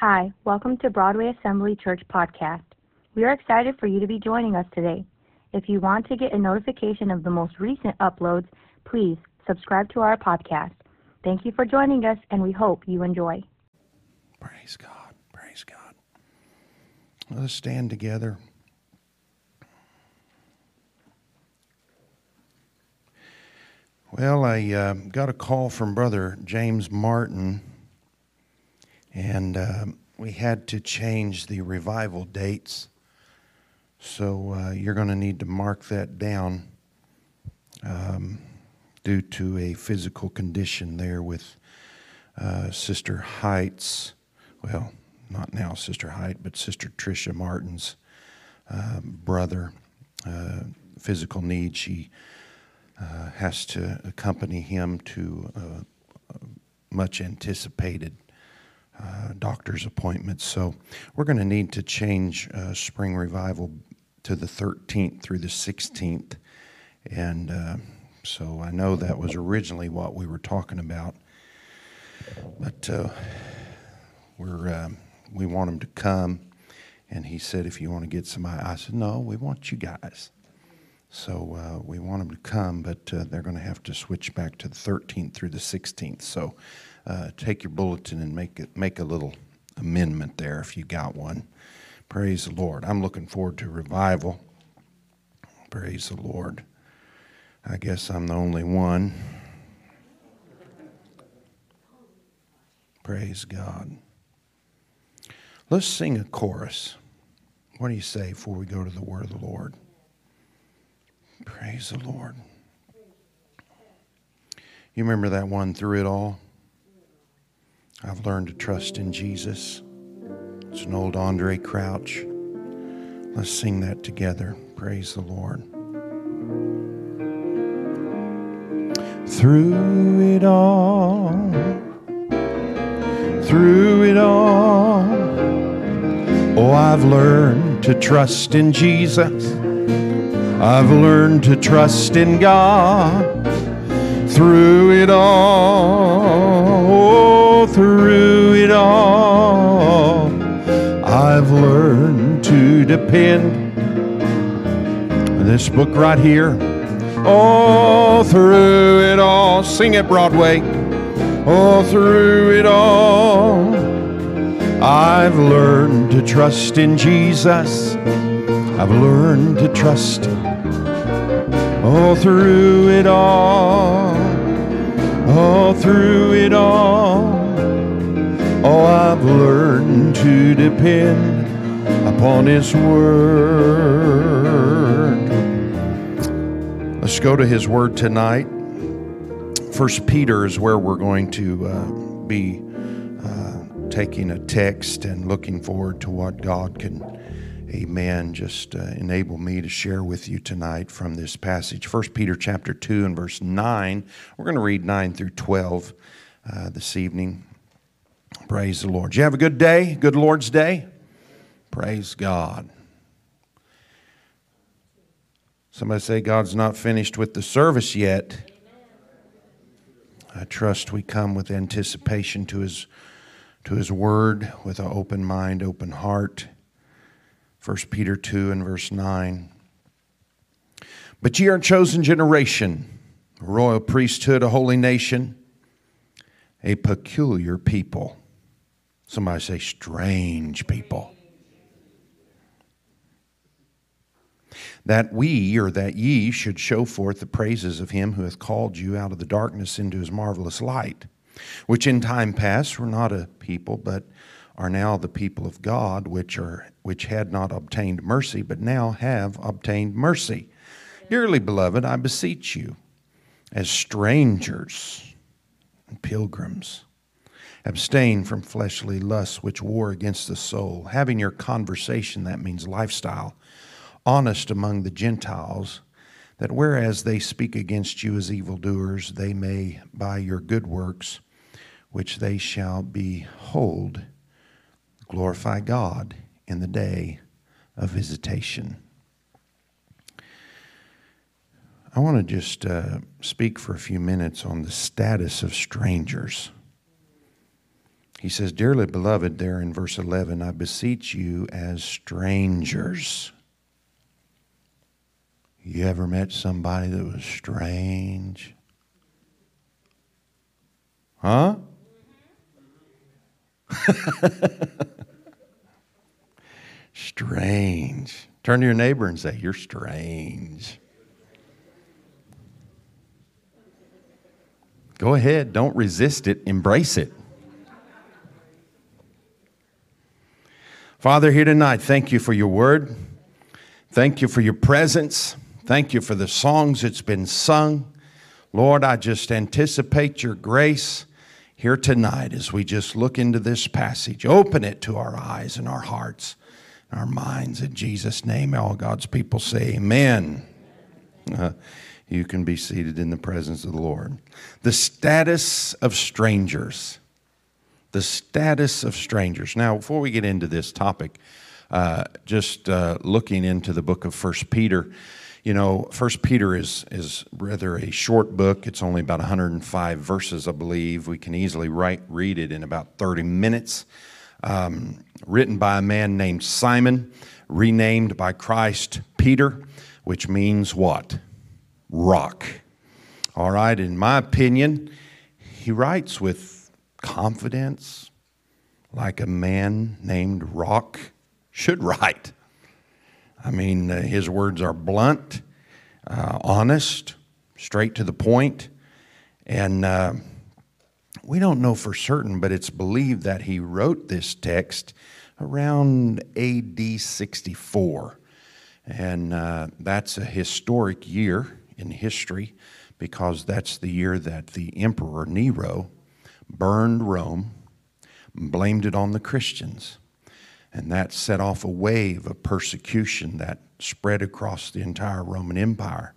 Hi, welcome to Broadway Assembly Church Podcast. We are excited for you to be joining us today. If you want to get a notification of the most recent uploads, please subscribe to our podcast. Thank you for joining us, and we hope you enjoy. Praise God. Praise God. Let us stand together. Well, I uh, got a call from Brother James Martin, and uh, we had to change the revival dates. So uh, you're going to need to mark that down um, due to a physical condition there with uh, Sister Heights. Well, not now Sister Height, but Sister Tricia Martin's uh, brother. Physical need. She uh, has to accompany him to uh, much anticipated uh, doctor's appointments. So we're going to need to change uh, spring revival to the 13th through the 16th. And uh, so I know that was originally what we were talking about. But uh, we're, we want him to come. And he said, if you want to get somebody, I said, no, we want you guys. So uh, we want them to come, but uh, they're going to have to switch back to the 13th through the 16th. So uh, take your bulletin and make it, make a little amendment there if you got one. Praise the Lord. I'm looking forward to revival. Praise the Lord. I guess I'm the only one. Praise God. Let's sing a chorus. What do you say before we go to the word of the Lord? Praise the Lord. You remember that one through it all? I've learned to trust in Jesus. It's an old Andraé Crouch. Let's sing that together. Praise the Lord. Through it all, through it all, oh, I've learned to trust in Jesus. I've learned to trust in God through it all. Oh, all, I've learned to depend. On this book right here. All through it all. Sing it, Broadway. All through it all, I've learned to trust in Jesus. I've learned to trust all through it all, all through it all. Oh, I've learned to depend upon His Word. Let's go to His Word tonight. First Peter is where we're going to uh, be uh, taking a text and looking forward to what God can amen just uh, enable me to share with you tonight from this passage First peter chapter 2 and verse 9 we're going to read 9 through 12 uh, this evening praise the lord. Did you have a good day good lord's day? Praise god. Somebody say god's not finished with the service yet. I trust we come with anticipation to his to his word with an open mind open heart. 1 Peter 2 and verse 9. But ye are a chosen generation, a royal priesthood, a holy nation, a peculiar people. Somebody say, strange people. That we, or that ye, should show forth the praises of him who hath called you out of the darkness into his marvelous light, which in time past were not a people, but are now the people of God, which, are, which had not obtained mercy, but now have obtained mercy. Dearly beloved, I beseech you, as strangers and pilgrims, abstain from fleshly lusts which war against the soul, having your conversation, that means lifestyle, honest among the Gentiles, that whereas they speak against you as evildoers, they may, by your good works, which they shall behold, glorify God in the day of visitation. I want to just uh, speak for a few minutes on the status of strangers. He says, Dearly beloved, there in verse 11, I beseech you as strangers. You ever met somebody that was strange? Huh? strange. Turn to your neighbor and say, You're strange. Go ahead, don't resist it, embrace it. Father, here tonight, thank you for your word. Thank you for your presence. Thank you for the songs that's been sung. Lord, I just anticipate your grace here tonight as we just look into this passage. Open it to our eyes and our hearts and our minds. In Jesus' name, all God's people say, Amen. Uh, you can be seated in the presence of the Lord. The status of strangers the status of strangers. Now, before we get into this topic, uh, just uh, looking into the book of First Peter, you know, First Peter is is rather a short book. It's only about 105 verses, I believe. We can easily write read it in about 30 minutes. Um, written by a man named Simon, renamed by Christ Peter, which means what? Rock. All right. In my opinion, he writes with confidence like a man named Rock should write. I mean, uh, his words are blunt, uh, honest, straight to the point, and uh, we don't know for certain, but it's believed that he wrote this text around AD 64. And uh, that's a historic year in history because that's the year that the Emperor Nero burned Rome, blamed it on the Christians. And that set off a wave of persecution that spread across the entire Roman Empire.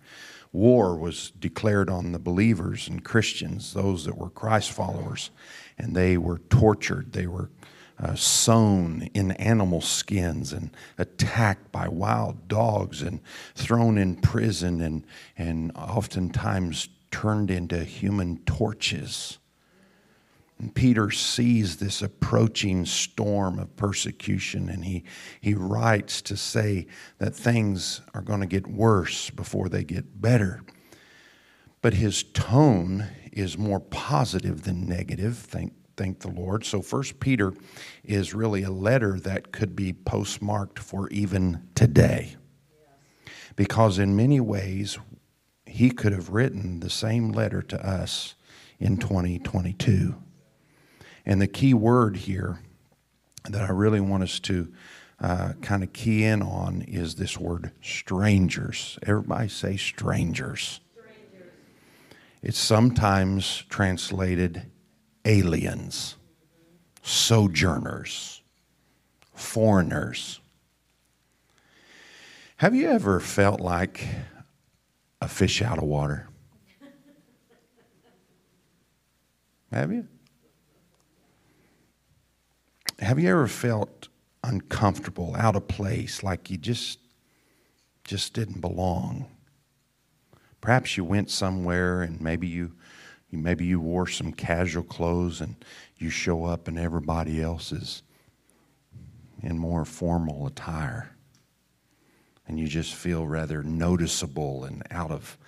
War was declared on the believers and Christians, those that were Christ followers, and they were tortured. They were uh, sewn in animal skins and attacked by wild dogs and thrown in prison and, and oftentimes turned into human torches. And Peter sees this approaching storm of persecution, and he, he writes to say that things are going to get worse before they get better. But his tone is more positive than negative, thank, thank the Lord. So, First Peter is really a letter that could be postmarked for even today. Because in many ways, he could have written the same letter to us in 2022. And the key word here that I really want us to uh, kind of key in on is this word strangers. Everybody say strangers. strangers. It's sometimes translated aliens, sojourners, foreigners. Have you ever felt like a fish out of water? Have you? Have you ever felt uncomfortable, out of place, like you just just didn't belong? Perhaps you went somewhere and maybe you maybe you wore some casual clothes and you show up and everybody else is in more formal attire. And you just feel rather noticeable and out of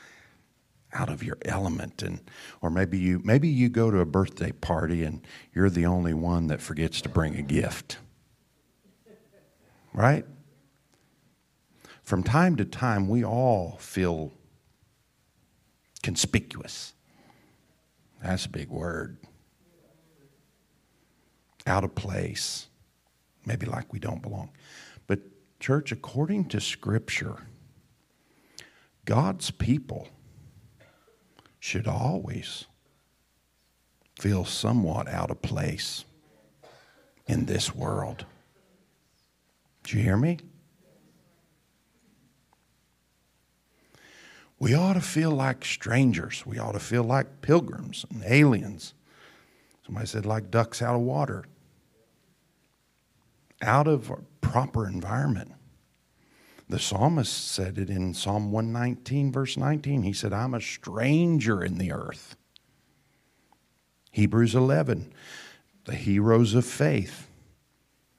out of your element. And or maybe you maybe you go to a birthday party and you're the only one that forgets to bring a gift. Right? From time to time we all feel conspicuous. That's a big word. Out of place. Maybe like we don't belong. But church according to scripture god's people should always feel somewhat out of place in this world. Do you hear me? We ought to feel like strangers. We ought to feel like pilgrims and aliens. Somebody said, like ducks out of water, out of a proper environment. The psalmist said it in Psalm 119, verse 19. He said, I'm a stranger in the earth. Hebrews 11 the heroes of faith.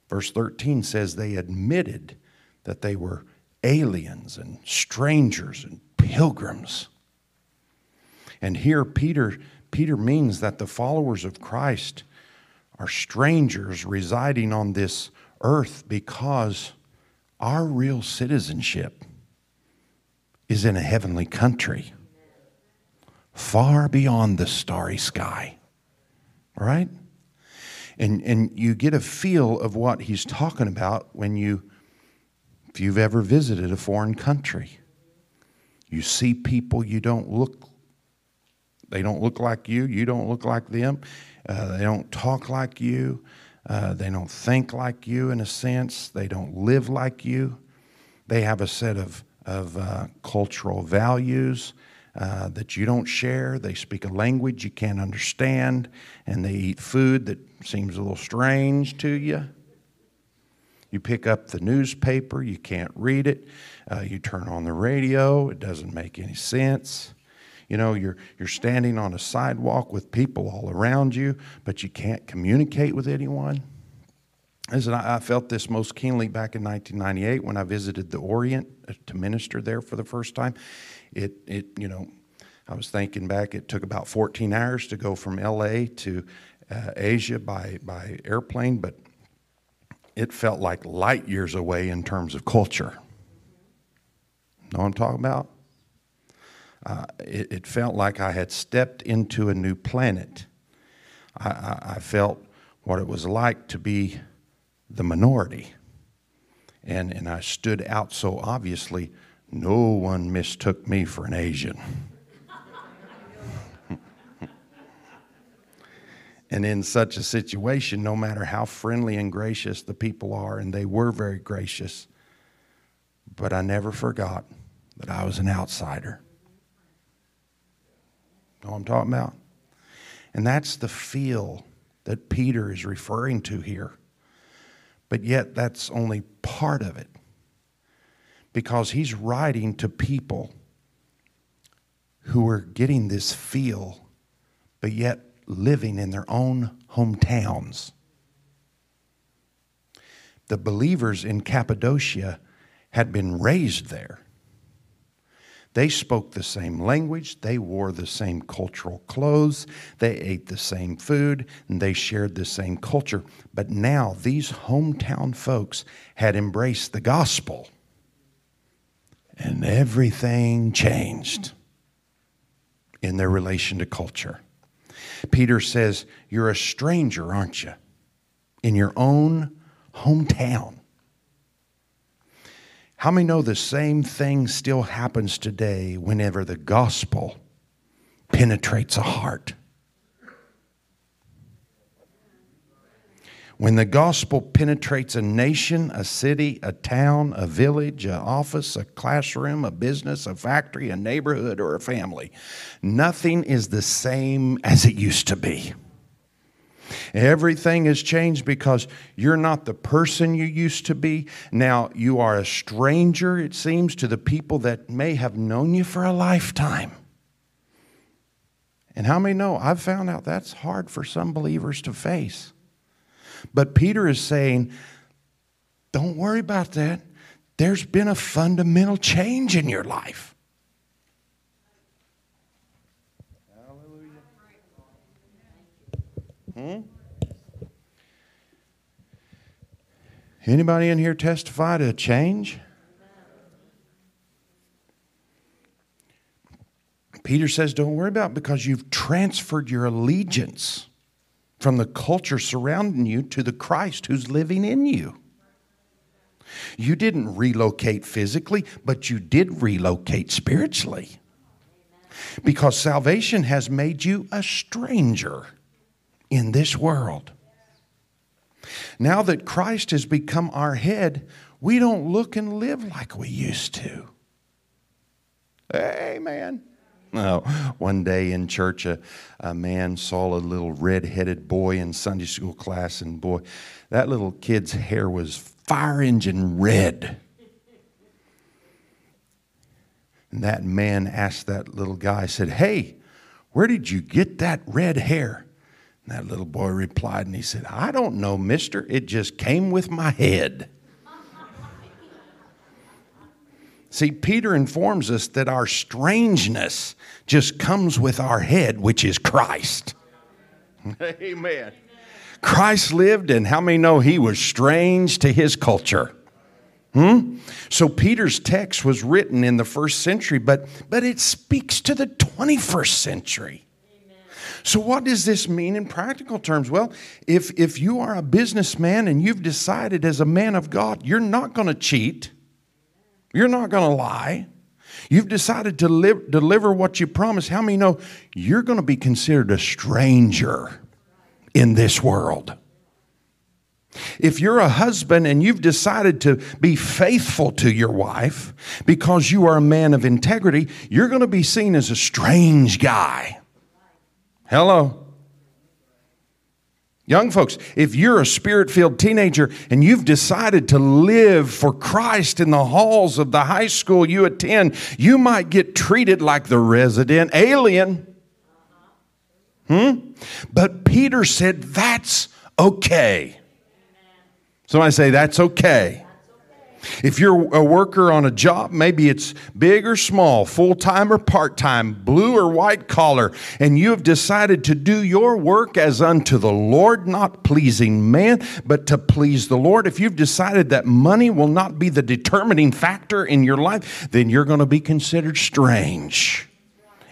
Verse 13 says they admitted that they were aliens and strangers and pilgrims. And here Peter Peter means that the followers of Christ are strangers residing on this earth because our real citizenship is in a heavenly country, far beyond the starry sky. All right? And, and you get a feel of what he's talking about when you, if you've ever visited a foreign country. You see people you don't look, they don't look like you, you don't look like them, uh, they don't talk like you, uh, they don't think like you in a sense, they don't live like you. They have a set of, of uh, cultural values uh, that you don't share. They speak a language you can't understand, and they eat food that seems a little strange to you. You pick up the newspaper, you can't read it. Uh, you turn on the radio, it doesn't make any sense. You know, you're, you're standing on a sidewalk with people all around you, but you can't communicate with anyone. Listen, I felt this most keenly back in 1998 when I visited the Orient uh, to minister there for the first time. It, it, you know, I was thinking back, it took about 14 hours to go from LA to uh, Asia by, by airplane, but it felt like light years away in terms of culture. Know what I'm talking about? Uh, it, it, felt like I had stepped into a new planet. I, I, I felt what it was like to be the minority. And, and I stood out so obviously, no one mistook me for an Asian. and in such a situation, no matter how friendly and gracious the people are, and they were very gracious, but I never forgot that I was an outsider. Know what I'm talking about? And that's the feel that Peter is referring to here. But yet, that's only part of it. Because he's writing to people who are getting this feel, but yet living in their own hometowns. The believers in Cappadocia had been raised there. They spoke the same language, they wore the same cultural clothes, they ate the same food, and they shared the same culture. But now these hometown folks had embraced the gospel, and everything changed in their relation to culture. Peter says, You're a stranger, aren't you? In your own hometown. How many know the same thing still happens today whenever the gospel penetrates a heart? When the gospel penetrates a nation, a city, a town, a village, an office, a classroom, a business, a factory, a neighborhood, or a family, nothing is the same as it used to be. Everything has changed because you're not the person you used to be. Now you are a stranger, it seems, to the people that may have known you for a lifetime. And how many know? I've found out that's hard for some believers to face. But Peter is saying, don't worry about that. There's been a fundamental change in your life. Hmm? Anybody in here testify to a change? Peter says, Don't worry about it because you've transferred your allegiance from the culture surrounding you to the Christ who's living in you. You didn't relocate physically, but you did relocate spiritually. Because salvation has made you a stranger in this world. Now that Christ has become our head, we don't look and live like we used to. Amen. Oh, one day in church, a, a man saw a little red headed boy in Sunday school class, and boy, that little kid's hair was fire engine red. And that man asked that little guy, said, Hey, where did you get that red hair? And that little boy replied and he said, I don't know, mister. It just came with my head. See, Peter informs us that our strangeness just comes with our head, which is Christ. Amen. Christ lived, and how many know he was strange to his culture? Hmm? So Peter's text was written in the first century, but, but it speaks to the 21st century. So, what does this mean in practical terms? Well, if, if you are a businessman and you've decided as a man of God, you're not going to cheat, you're not going to lie, you've decided to live, deliver what you promise, how many know you're going to be considered a stranger in this world? If you're a husband and you've decided to be faithful to your wife because you are a man of integrity, you're going to be seen as a strange guy. Hello. Young folks, if you're a spirit filled teenager and you've decided to live for Christ in the halls of the high school you attend, you might get treated like the resident alien. Hmm? But Peter said that's okay. Somebody say, that's okay. If you're a worker on a job, maybe it's big or small, full time or part time, blue or white collar, and you have decided to do your work as unto the Lord, not pleasing man, but to please the Lord. If you've decided that money will not be the determining factor in your life, then you're going to be considered strange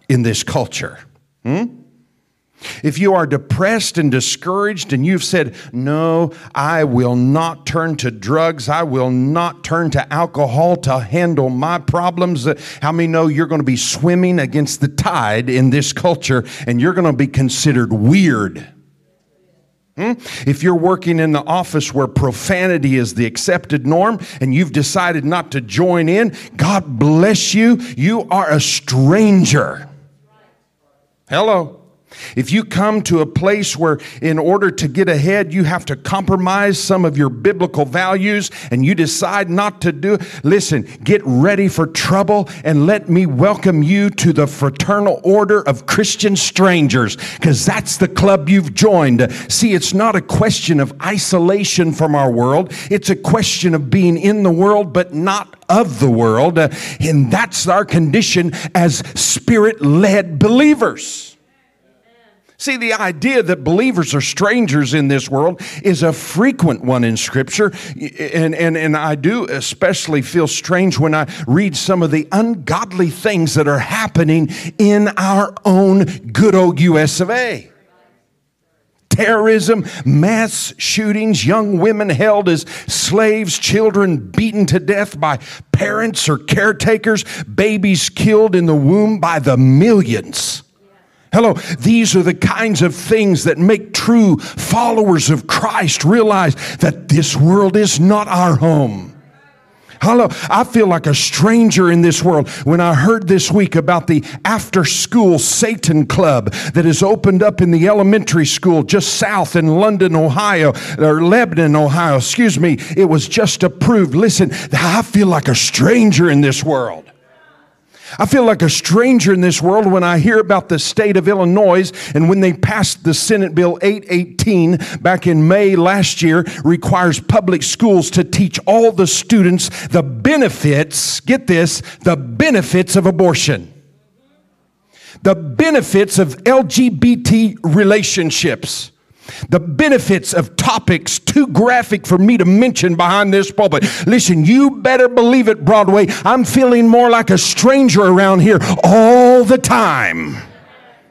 in this culture. Hmm? If you are depressed and discouraged and you've said, No, I will not turn to drugs, I will not turn to alcohol to handle my problems, uh, how many know you're going to be swimming against the tide in this culture and you're going to be considered weird? Hmm? If you're working in the office where profanity is the accepted norm and you've decided not to join in, God bless you. You are a stranger. Hello. If you come to a place where, in order to get ahead, you have to compromise some of your biblical values and you decide not to do, listen, get ready for trouble and let me welcome you to the fraternal order of Christian strangers because that's the club you've joined. See, it's not a question of isolation from our world, it's a question of being in the world but not of the world. And that's our condition as spirit led believers. See, the idea that believers are strangers in this world is a frequent one in Scripture. And, and, and I do especially feel strange when I read some of the ungodly things that are happening in our own good old US of A terrorism, mass shootings, young women held as slaves, children beaten to death by parents or caretakers, babies killed in the womb by the millions. Hello, these are the kinds of things that make true followers of Christ realize that this world is not our home. Hello, I feel like a stranger in this world when I heard this week about the after school Satan Club that has opened up in the elementary school just south in London, Ohio, or Lebanon, Ohio. Excuse me, it was just approved. Listen, I feel like a stranger in this world. I feel like a stranger in this world when I hear about the state of Illinois and when they passed the Senate Bill 818 back in May last year requires public schools to teach all the students the benefits, get this, the benefits of abortion. The benefits of LGBT relationships the benefits of topics too graphic for me to mention behind this pulpit. Listen, you better believe it, Broadway. I'm feeling more like a stranger around here all the time.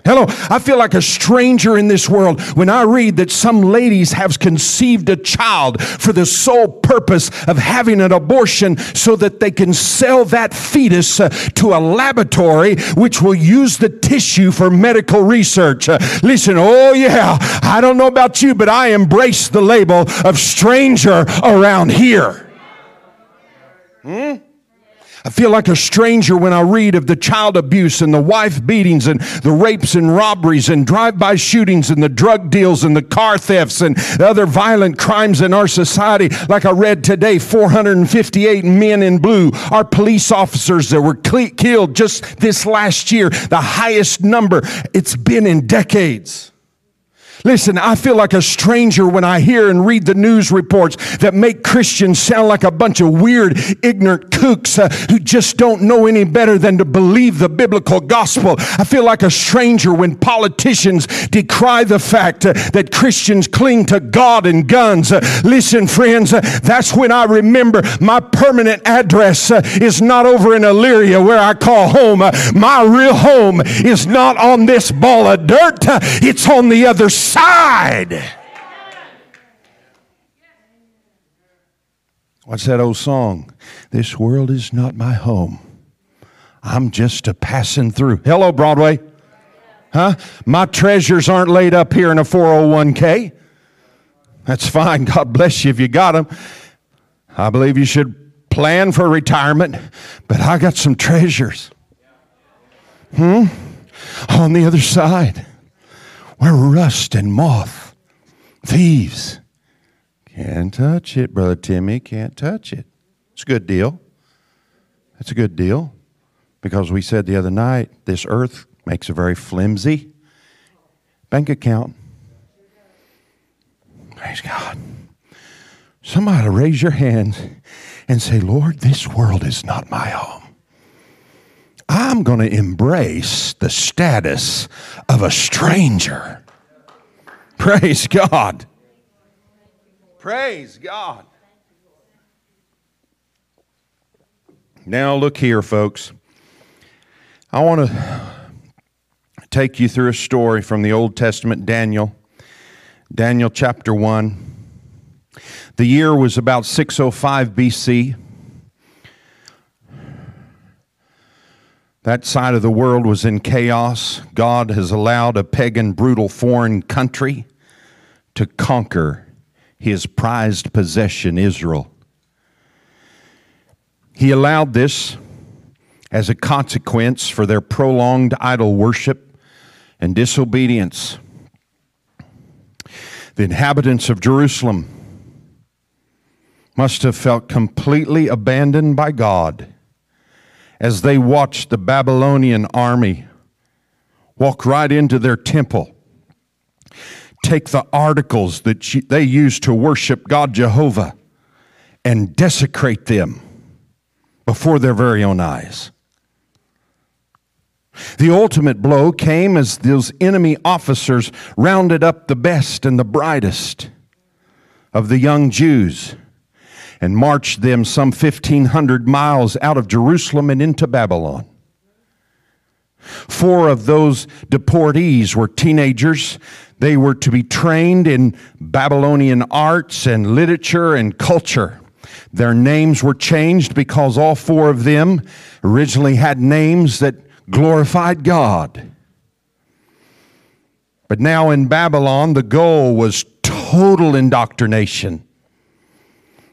Hello, I feel like a stranger in this world when I read that some ladies have conceived a child for the sole purpose of having an abortion so that they can sell that fetus uh, to a laboratory which will use the tissue for medical research. Uh, listen, oh yeah, I don't know about you, but I embrace the label of stranger around here. Hmm? I feel like a stranger when I read of the child abuse and the wife beatings and the rapes and robberies and drive by shootings and the drug deals and the car thefts and the other violent crimes in our society. Like I read today, 458 men in blue are police officers that were killed just this last year, the highest number it's been in decades. Listen, I feel like a stranger when I hear and read the news reports that make Christians sound like a bunch of weird, ignorant kooks uh, who just don't know any better than to believe the biblical gospel. I feel like a stranger when politicians decry the fact uh, that Christians cling to God and guns. Uh, listen, friends, uh, that's when I remember my permanent address uh, is not over in Elyria where I call home. Uh, my real home is not on this ball of dirt, it's on the other side side. What's that old song? This world is not my home. I'm just a passing through. Hello, Broadway. Huh? My treasures aren't laid up here in a 401k. That's fine. God bless you if you got them. I believe you should plan for retirement, but I got some treasures. Hmm? On the other side where rust and moth, thieves can't touch it, Brother Timmy, can't touch it. It's a good deal. It's a good deal because we said the other night this earth makes a very flimsy bank account. Praise God. Somebody raise your hands and say, Lord, this world is not my home. I'm going to embrace the status of a stranger. Praise God. Praise God. Now, look here, folks. I want to take you through a story from the Old Testament, Daniel. Daniel chapter 1. The year was about 605 BC. That side of the world was in chaos. God has allowed a pagan, brutal foreign country to conquer his prized possession, Israel. He allowed this as a consequence for their prolonged idol worship and disobedience. The inhabitants of Jerusalem must have felt completely abandoned by God as they watched the Babylonian army walk right into their temple, take the articles that they used to worship God Jehovah and desecrate them before their very own eyes. The ultimate blow came as those enemy officers rounded up the best and the brightest of the young Jews and marched them some 1,500 miles out of Jerusalem and into Babylon. Four of those deportees were teenagers. They were to be trained in Babylonian arts and literature and culture. Their names were changed because all four of them originally had names that glorified God. But now in Babylon, the goal was total indoctrination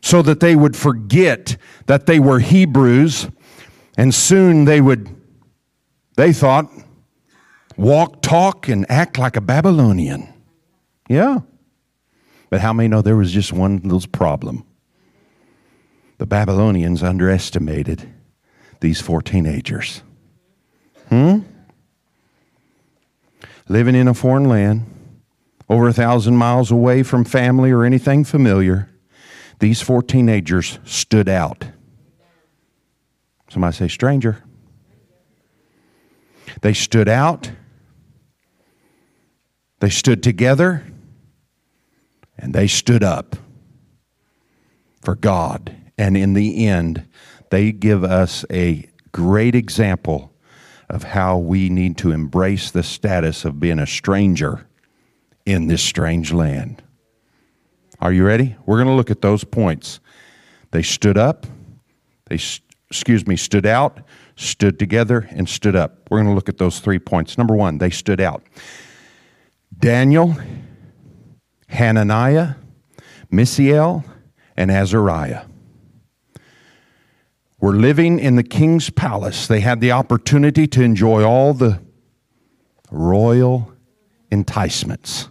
so that they would forget that they were Hebrews, and soon they would, they thought, walk, talk, and act like a Babylonian. Yeah. But how many know there was just one little problem? The Babylonians underestimated these four teenagers. Hmm? Living in a foreign land, over a thousand miles away from family or anything familiar these four teenagers stood out. Somebody say, stranger. They stood out, they stood together, and they stood up for God. And in the end, they give us a great example of how we need to embrace the status of being a stranger in this strange land. Are you ready? We're going to look at those points. They stood up, they, excuse me, stood out, stood together, and stood up. We're going to look at those three points. Number one, they stood out. Daniel, Hananiah, Mishael, and Azariah were living in the king's palace. They had the opportunity to enjoy all the royal enticements.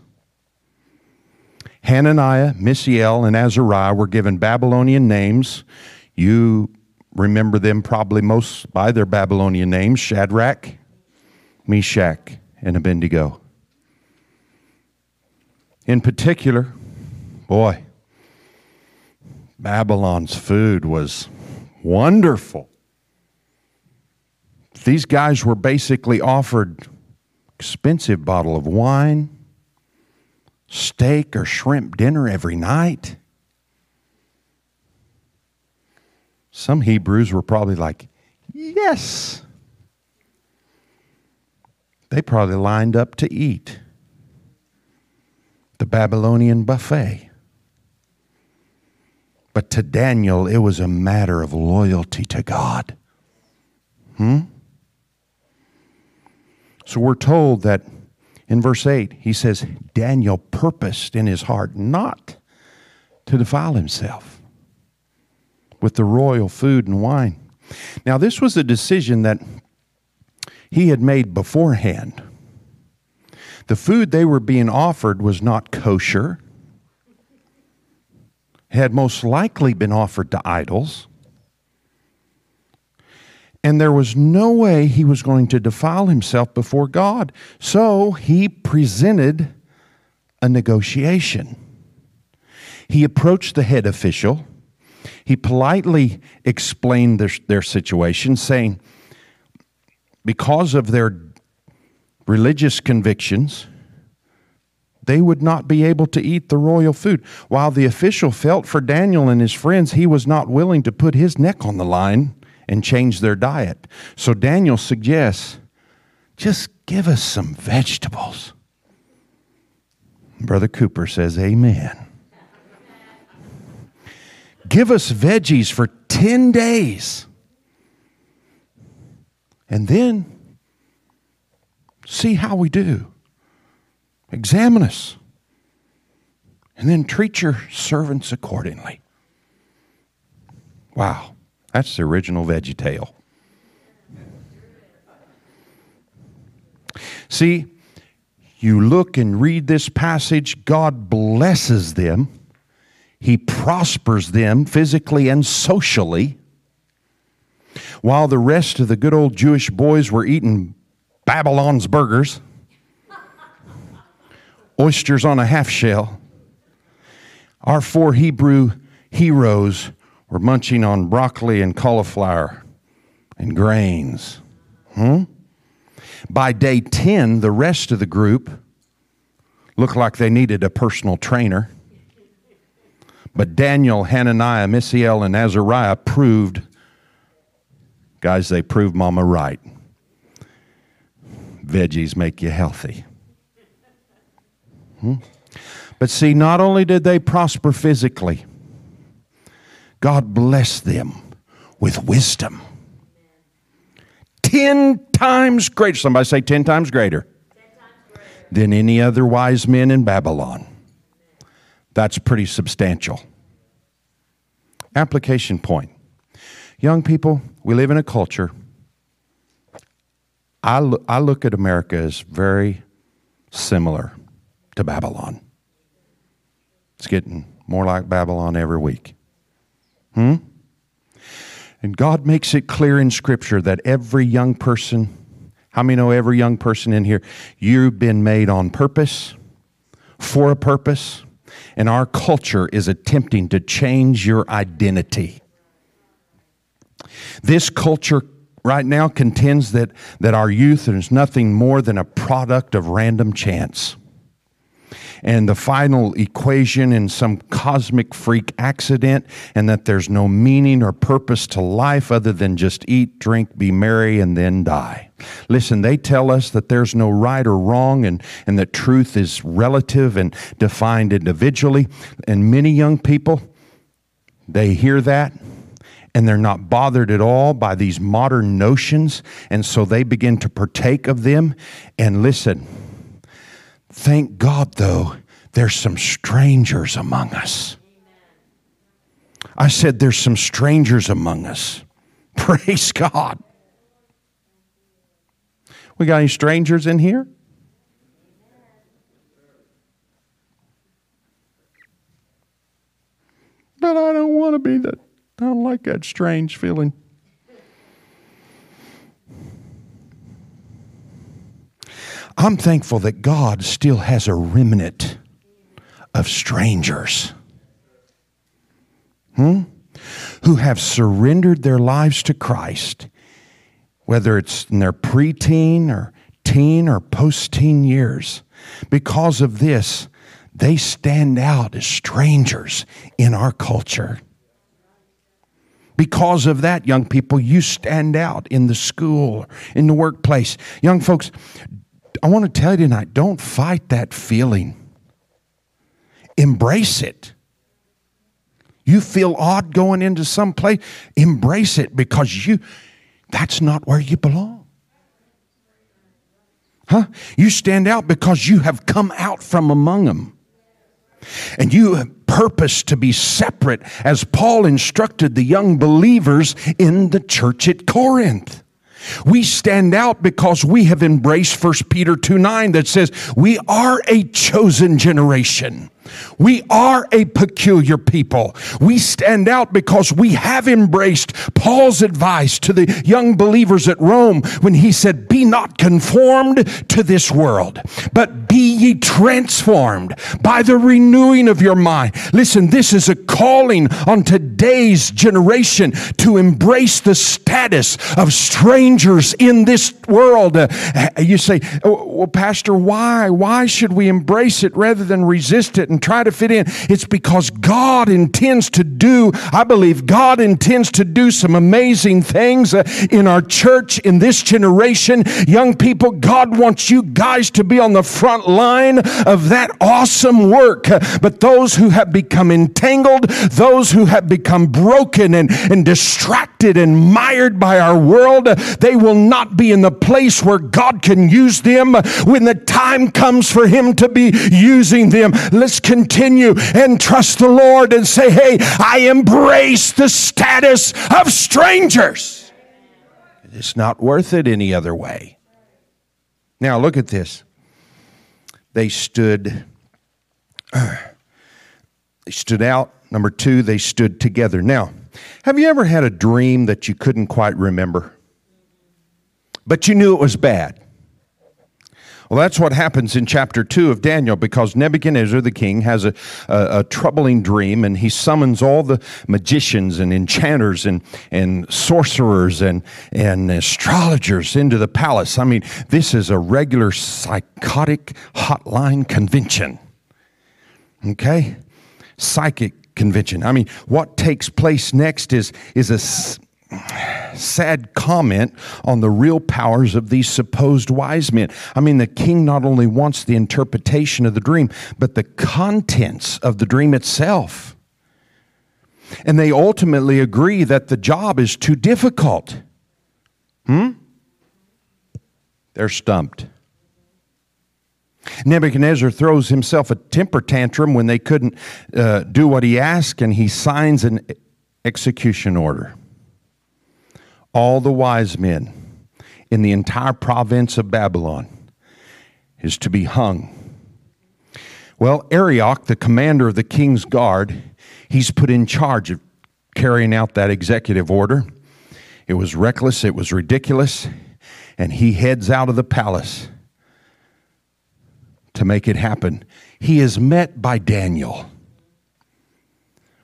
Hananiah, Mishael, and Azariah were given Babylonian names. You remember them probably most by their Babylonian names Shadrach, Meshach, and Abednego. In particular, boy, Babylon's food was wonderful. These guys were basically offered expensive bottle of wine, steak or shrimp dinner every night. Some Hebrews were probably like, Yes. They probably lined up to eat the Babylonian buffet. But to Daniel, it was a matter of loyalty to God. Hmm? So we're told that in verse 8, he says, Daniel purposed in his heart not to defile himself with the royal food and wine. Now, this was a decision that he had made beforehand. The food they were being offered was not kosher, had most likely been offered to idols. And there was no way he was going to defile himself before God. So he presented a negotiation. He approached the head official. He politely explained their, their situation, saying, because of their religious convictions, they would not be able to eat the royal food. While the official felt for Daniel and his friends, he was not willing to put his neck on the line and change their diet. So Daniel suggests just give us some vegetables. Brother Cooper says, Amen. Give us veggies for 10 days. And then see how we do. Examine us. And then treat your servants accordingly. Wow. That's the original Veggie Tale. See, you look and read this passage, God blesses them, He prospers them physically and socially, while the rest of the good old Jewish boys were eating Babylon's burgers, oysters on a half shell. Our four Hebrew heroes were munching on broccoli and cauliflower and grains. Hmm? By day 10, the rest of the group looked like they needed a personal trainer. But Daniel, Hananiah, Mishael, and Azariah proved, guys, they proved Mama right. Veggies make you healthy. Hmm? But see, not only did they prosper physically, God blessed them with wisdom. Ten times greater. Somebody say 10 times greater, than any other wise men in Babylon. That's pretty substantial. Application point. Young people, we live in a culture. I, lo- I look at America as very similar to Babylon. It's getting more like Babylon every week. Hmm? And God makes it clear in Scripture that every young person, how many know every young person in here? You've been made on purpose, for a purpose, and our culture is attempting to change your identity. This culture right now contends that, that our youth is nothing more than a product of random chance and the final equation in some cosmic freak accident, and that there's no meaning or purpose to life other than just eat, drink, be merry, and then die. Listen, they tell us that there's no right or wrong and, and that truth is relative and defined individually. And many young people, they hear that and they're not bothered at all by these modern notions. And so they begin to partake of them. And listen, Thank God, though, there's some strangers among us. I said, There's some strangers among us. Praise God. We got any strangers in here? But I don't want to be that. I don't like that strange feeling. I'm thankful that God still has a remnant of strangers. Hmm? Who have surrendered their lives to Christ, whether it's in their preteen or teen or post teen years. Because of this, they stand out as strangers in our culture. Because of that, young people, you stand out in the school, in the workplace. Young folks, I want to tell you tonight don't fight that feeling, embrace it. You feel odd going into some place, embrace it because you that's not where you belong. Huh? You stand out because you have come out from among them. And you have purpose to be separate as Paul instructed the young believers in the church at Corinth. We stand out because we have embraced 1 Peter 2 9 that says, We are a chosen generation. We are a peculiar people. We stand out because we have embraced Paul's advice to the young believers at Rome when he said, Be not conformed to this world, but be ye transformed by the renewing of your mind. Listen, this is a calling on today's generation to embrace the status of strangers in this world. Uh, you say, oh, Well, Pastor, why? Why should we embrace it rather than resist it and try to fit in? It's because God intends to do, I believe, God intends to do some amazing things uh, in our church in this generation. Young people, God wants you guys to be on the front line of that awesome work. But those who have become entangled, those who have become broken and, and distracted and mired by our world, they will not be in the place where God can use them when the time comes for Him to be using them. Let's continue and trust the Lord and say, Hey, I embrace the status of strangers. It's not worth it any other way. Now, look at this. They stood they stood out. Number 2 they stood together. Now have you ever had a dream that you couldn't quite remember? But you knew it was bad well, that's what happens in chapter 2 of Daniel because Nebuchadnezzar the king has a, a, a, troubling dream and he summons all the magicians and enchanters and, and sorcerers and, and astrologers into the palace. I mean, this is a regular psychotic hotline convention. Okay? Psychic convention. I mean, what takes place next is, is a sad comment on the real powers of these supposed wise men. I mean, the king not only wants the interpretation of the dream, but the contents of the dream itself. And they ultimately agree that the job is too difficult. Hmm? They're stumped. Nebuchadnezzar throws himself a temper tantrum when they couldn't uh, do what he asked, and he signs an execution order all the wise men in the entire province of Babylon is to be hung. Well, Arioch, the commander of the king's guard, he's put in charge of carrying out that executive order. It was reckless, it was ridiculous, and he heads out of the palace to make it happen. He is met by Daniel,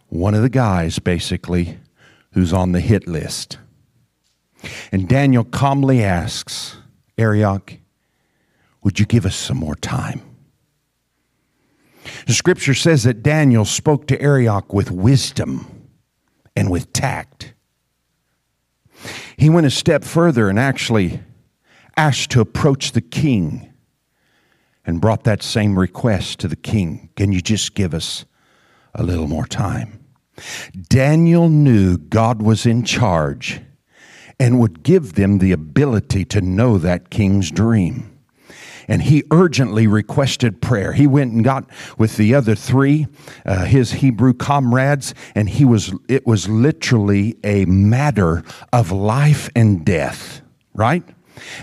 one of the guys, basically, who's on the hit list. And Daniel calmly asks, Arioch, would you give us some more time? The scripture says that Daniel spoke to Arioch with wisdom and with tact. He went a step further and actually asked to approach the king and brought that same request to the king. Can you just give us a little more time? Daniel knew God was in charge and would give them the ability to know that king's dream. And he urgently requested prayer. He went and got with the other three, uh, his Hebrew comrades, and he was, it was literally a matter of life and death, right?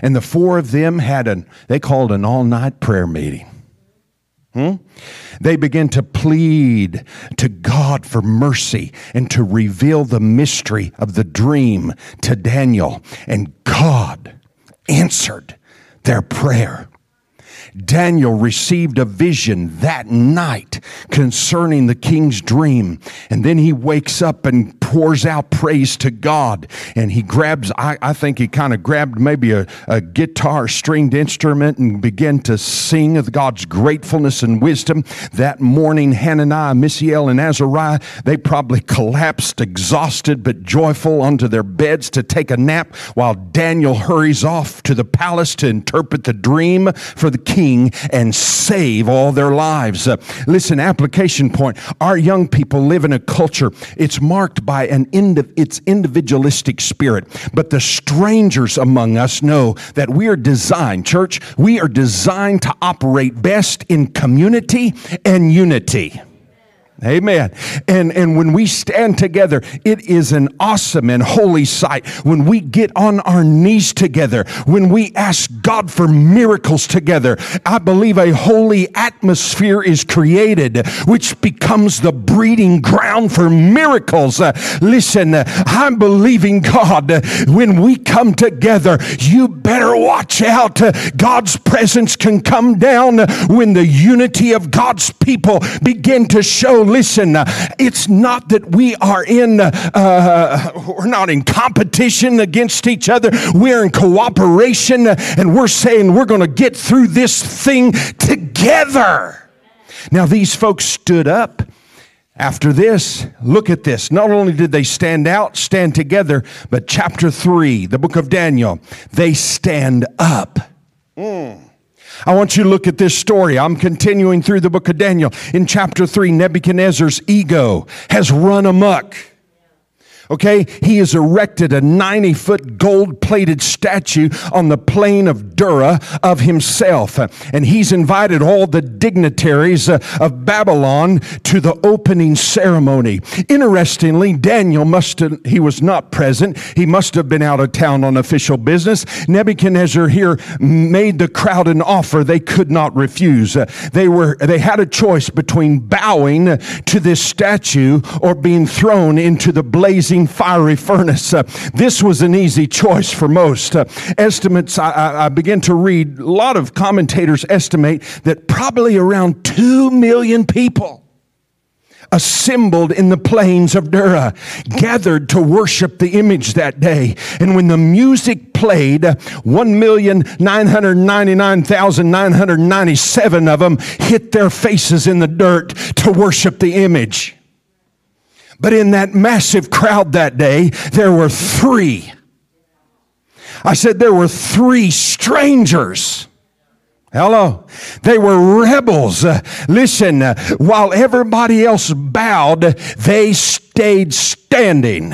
And the four of them had an, they called an all night prayer meeting. Hmm? They begin to plead to God for mercy and to reveal the mystery of the dream to Daniel. And God answered their prayer. Daniel received a vision that night concerning the king's dream. And then he wakes up and pours out praise to God. And he grabs, I, I think he kind of grabbed maybe a, a guitar stringed instrument and began to sing of God's gratefulness and wisdom. That morning, Hananiah, Mishael, and Azariah, they probably collapsed, exhausted but joyful, onto their beds to take a nap while Daniel hurries off to the palace to interpret the dream for the king and save all their lives. Uh, listen, application point. Our young people live in a culture, it's marked by an indi- its individualistic spirit. But the strangers among us know that we are designed, church, we are designed to operate best in community and unity. Amen. And, and when we stand together, it is an awesome and holy sight. When we get on our knees together, when we ask God for miracles together, I believe a holy atmosphere is created, which becomes the breeding ground for miracles. Uh, listen, uh, I'm believing God. When we come together, you better watch out. God's presence can come down when the unity of God's people begin to show listen, uh, it's not that we are in, uh, we're not in competition against each other. We're in cooperation uh, and we're saying we're going to get through this thing together. Now, these folks stood up. After this, look at this. Not only did they stand out, stand together, but chapter 3, the book of Daniel, they stand up. Mm. I want you to look at this story. I'm continuing through the book of Daniel. In chapter 3, Nebuchadnezzar's ego has run amok. Okay, he has erected a 90 foot gold plated statue on the plain of Dura of himself. And he's invited all the dignitaries uh, of Babylon to the opening ceremony. Interestingly, Daniel must have, he was not present. He must have been out of town on official business. Nebuchadnezzar here made the crowd an offer they could not refuse. They were, they had a choice between bowing to this statue or being thrown into the blazing fiery furnace. Uh, this was an easy choice for most. Uh, estimates, I, I, I begin to read, a lot of commentators estimate that probably around 2 million people assembled in the plains of Dura, gathered to worship the image that day. And when the music played, 1,999,997 of them hit their faces in the dirt to worship the image. But in that massive crowd that day, there were three. I said there were three strangers. Hello. They were rebels. Uh, listen, uh, while everybody else bowed, they stayed standing.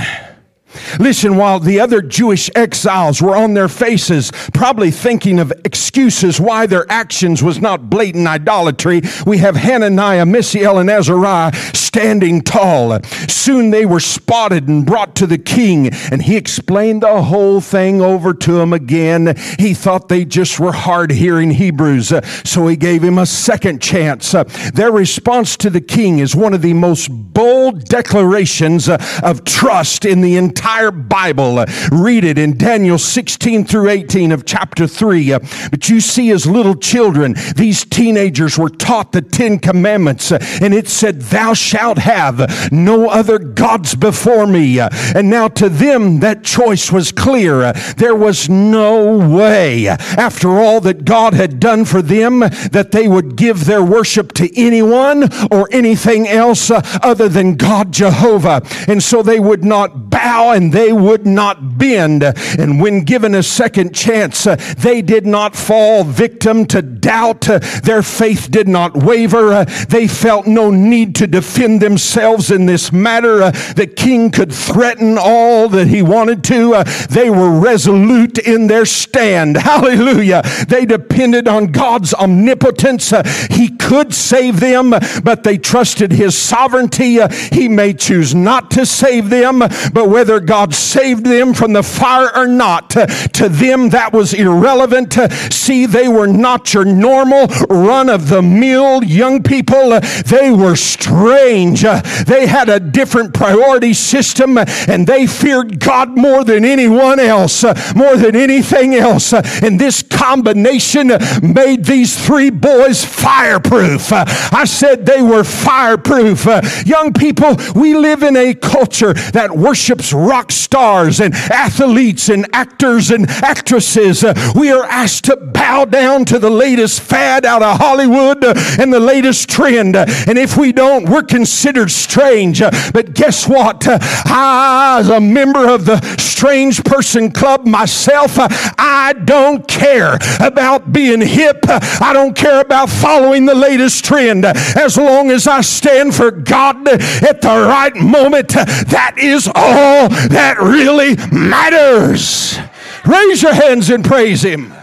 Listen, while the other Jewish exiles were on their faces, probably thinking of excuses why their actions was not blatant idolatry, we have Hananiah, Mishael, and Azariah standing tall. Soon they were spotted and brought to the king, and he explained the whole thing over to them again. He thought they just were hard hearing Hebrews, so he gave him a second chance. Their response to the king is one of the most bold declarations of trust in the entire entire Bible. Uh, read it in Daniel 16 through 18 of chapter 3. Uh, but you see, as little children, these teenagers were taught the Ten Commandments, uh, and it said, Thou shalt have no other gods before me. And now to them, that choice was clear. There was no way, after all that God had done for them, that they would give their worship to anyone or anything else other than God Jehovah. And so they would not bow and they would not bend. And when given a second chance, they did not fall victim to doubt. Their faith did not waver. They felt no need to defend themselves in this matter. The king could threaten all that he wanted to. They were resolute in their stand. Hallelujah. They depended on God's omnipotence. He could save them, but they trusted his sovereignty. He may choose not to save them, but whether God saved them from the fire or not. To them, that was irrelevant. To See, they were not your normal run of the mill young people. They were strange. They had a different priority system and they feared God more than anyone else, more than anything else. And this combination made these three boys fireproof. I said they were fireproof. Young people, we live in a culture that worships rock stars and athletes and actors and actresses. Uh, we are asked to bow down to the latest fad out of Hollywood uh, and the latest trend. Uh, and if we don't, we're considered strange. But guess what? I, as a member of the Strange Person Club myself, I don't care about being hip. I don't care about following the latest trend. As long as I stand for God at the right moment, that is all that really matters. Raise your hands and praise Him.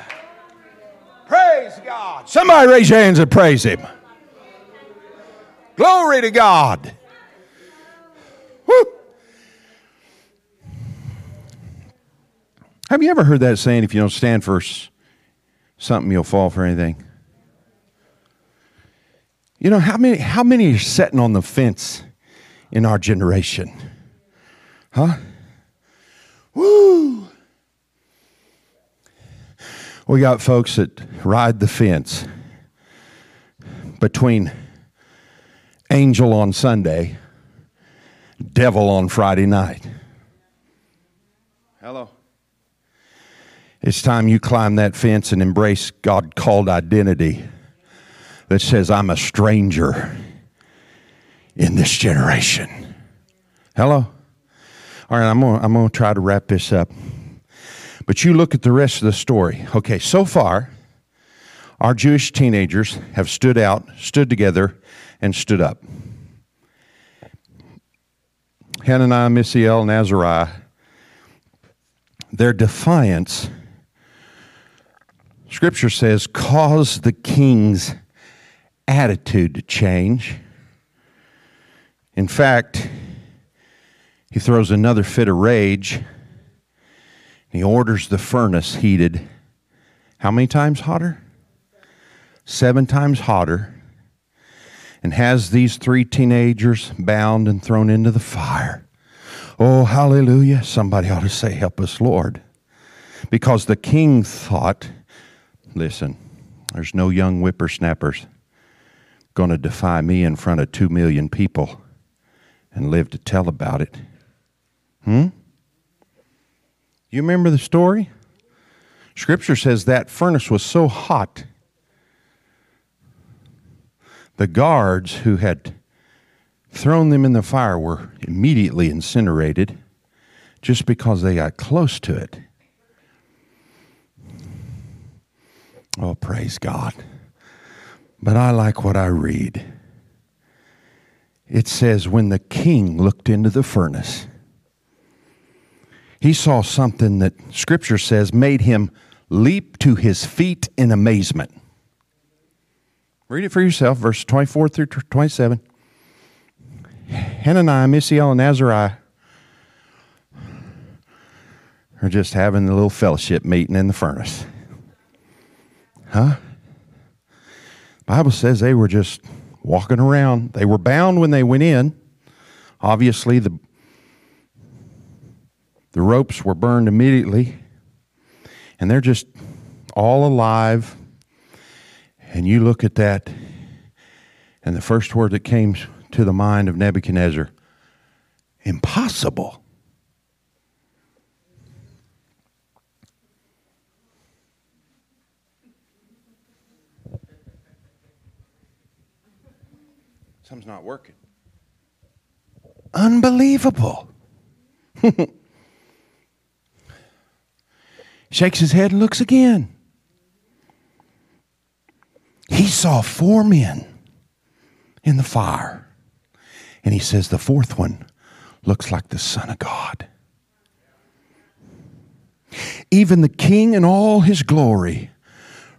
Praise God. Somebody raise your hands and praise Him. Glory to God. Woo. Have you ever heard that saying, if you don't stand for something, you'll fall for anything? You know, how many, how many are sitting on the fence in our generation? Huh? Woo! We got folks that ride the fence between angel on Sunday, devil on Friday night. Hello. It's time you climb that fence and embrace God called identity that says, I'm a stranger in this generation. Hello? All right, I'm going I'm gonna try to wrap this up. But you look at the rest of the story. Okay, so far, our Jewish teenagers have stood out, stood together, and stood up. Hananiah, Mishael, and Azariah, their defiance, Scripture says, caused the king's attitude to change. In fact, he throws another fit of rage. He orders the furnace heated how many times hotter? Seven times hotter. And has these three teenagers bound and thrown into the fire. Oh, hallelujah. Somebody ought to say, Help us, Lord. Because the king thought, listen, there's no young whippersnappers going to defy me in front of two million people and live to tell about it. Hmm? You remember the story? Scripture says that furnace was so hot, the guards who had thrown them in the fire were immediately incinerated just because they got close to it. Oh, praise God. But I like what I read. It says, when the king looked into the furnace, he saw something that Scripture says made him leap to his feet in amazement. Read it for yourself, verse 24 through 27. Hananiah, Mishael, and Azariah are just having a little fellowship meeting in the furnace. Huh? Bible says they were just walking around. They were bound when they went in. Obviously, the, the ropes were burned immediately. And they're just all alive. And you look at that, and the first word that came to the mind of Nebuchadnezzar impossible. Something's not working. Unbelievable. Shakes his head and looks again. He saw four men in the fire. And he says, The fourth one looks like the Son of God. Even the king in all his glory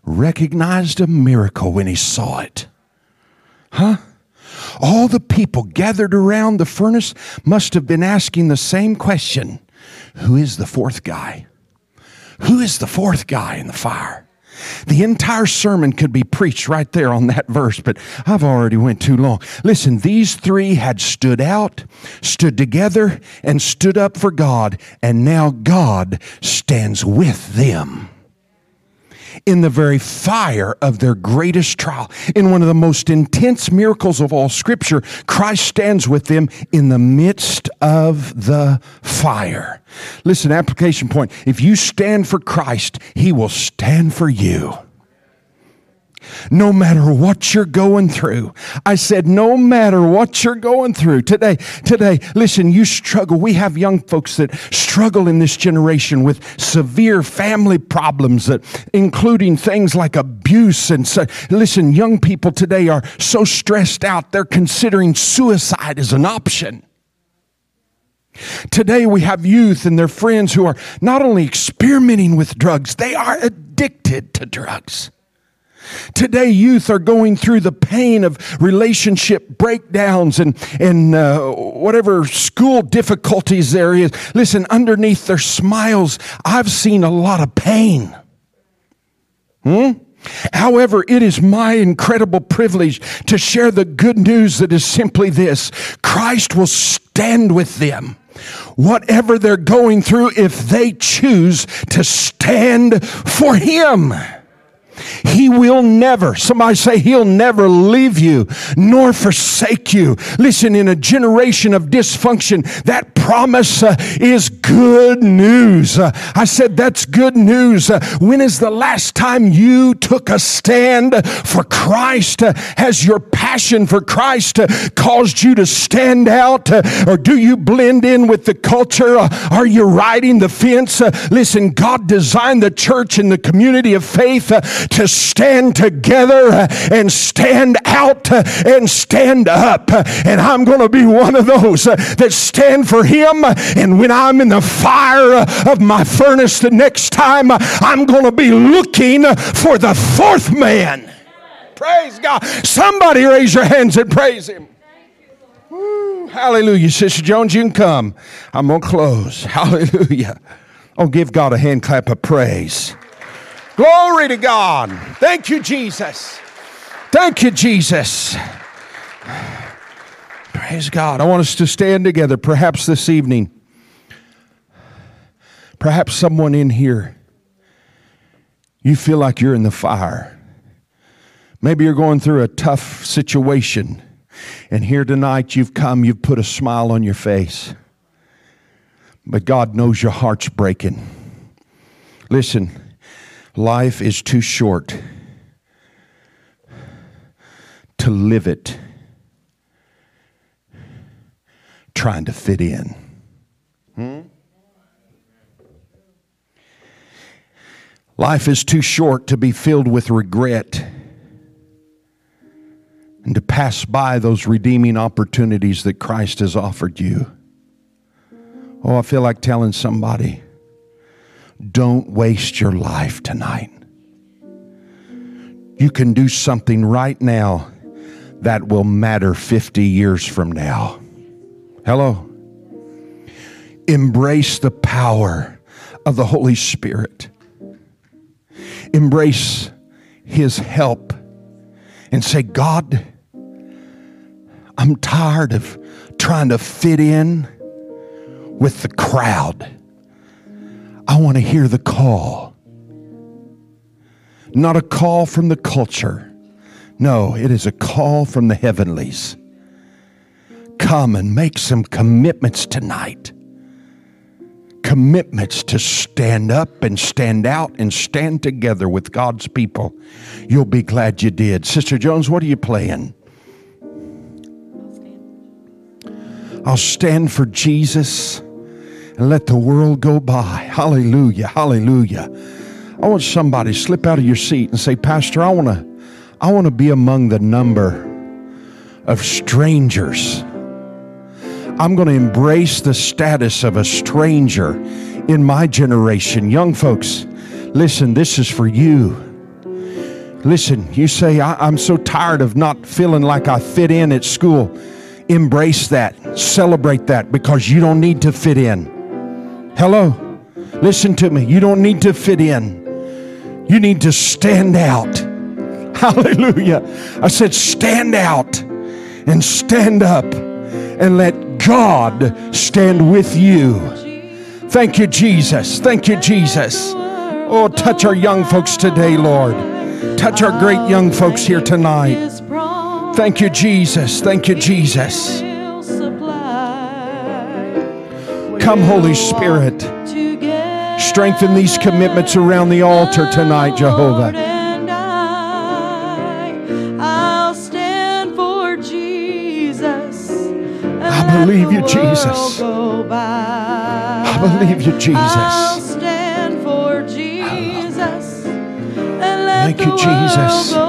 recognized a miracle when he saw it. Huh? All the people gathered around the furnace must have been asking the same question Who is the fourth guy? Who is the fourth guy in the fire? The entire sermon could be preached right there on that verse, but I've already went too long. Listen, these three had stood out, stood together, and stood up for God, and now God stands with them in the very fire of their greatest trial. In one of the most intense miracles of all Scripture, Christ stands with them in the midst of the fire. Listen, application point if you stand for Christ, He will stand for you no matter what you're going through. I said, no matter what you're going through today, today, listen, you struggle. We have young folks that struggle in this generation with severe family problems that including things like abuse and so, listen, young people today are so stressed out, they're considering suicide as an option. Today, we have youth and their friends who are not only experimenting with drugs, they are addicted to drugs. Today, youth are going through the pain of relationship breakdowns and, and uh, whatever school difficulties there is. Listen, underneath their smiles, I've seen a lot of pain. Hmm? However, it is my incredible privilege to share the good news that is simply this Christ will stand with them. Whatever they're going through, if they choose to stand for Him. He will never, somebody say, He'll never leave you nor forsake you. Listen, in a generation of dysfunction, that promise uh, is good news. Uh, I said, That's good news. Uh, when is the last time you took a stand for Christ? Uh, has your passion for Christ uh, caused you to stand out? Uh, or do you blend in with the culture? are you riding the fence? listen, God designed the church and the community of faith to stand together and stand out and stand up. And I'm going to be one of those that stand for Him. And when I'm in the fire of my furnace the next time, I'm going to be looking for the fourth man. Praise God. Somebody raise your hands and praise Him. Hallelujah. Sister Jones, you can come. I'm going to close. Hallelujah. Oh, give God a hand clap of praise. Glory to God. Thank you, Jesus. Thank you, Jesus. Praise God. I want us to stand together, perhaps this evening. Perhaps someone in here, you feel like you're in the fire. Maybe you're going through a tough situation, and here tonight you've come, you've put a smile on your face. But God knows your heart's breaking. Listen, Life is too short to live it trying to fit in. Hmm? Life is too short to be filled with regret and to pass by those redeeming opportunities that Christ has offered you. Oh, I feel like telling somebody don't waste your life tonight. You can do something right now that will matter 50 years from now. Hello? Embrace the power of the Holy Spirit. Embrace His help and say, God, I'm tired of trying to fit in with the crowd. I want to hear the call. Not a call from the culture. No, it is a call from the heavenlies. Come and make some commitments tonight. Commitments to stand up and stand out and stand together with God's people. You'll be glad you did. Sister Jones, what are you playing? I'll stand for Jesus and let the world go by. Hallelujah. Hallelujah. I want somebody slip out of your seat and say, Pastor, I want to I want to be among the number of strangers. I'm going to embrace the status of a stranger in my generation. Young folks, listen, this is for you. Listen, you say, I, am so tired of not feeling like I fit in at school. Embrace that, celebrate that because you don't need to fit in. Hello? Listen to me. You don't need to fit in, you need to stand out. Hallelujah. I said, stand out and stand up and let God stand with you. Thank you, Jesus. Thank you, Jesus. Oh, touch our young folks today, Lord. Touch our great young folks here tonight. Thank you, Jesus. Thank you, Jesus. Come, Holy Spirit. Strengthen these commitments around the altar tonight, Jehovah. I I'll stand for Jesus. I believe you, Jesus. I believe you, Jesus. Thank you, Jesus.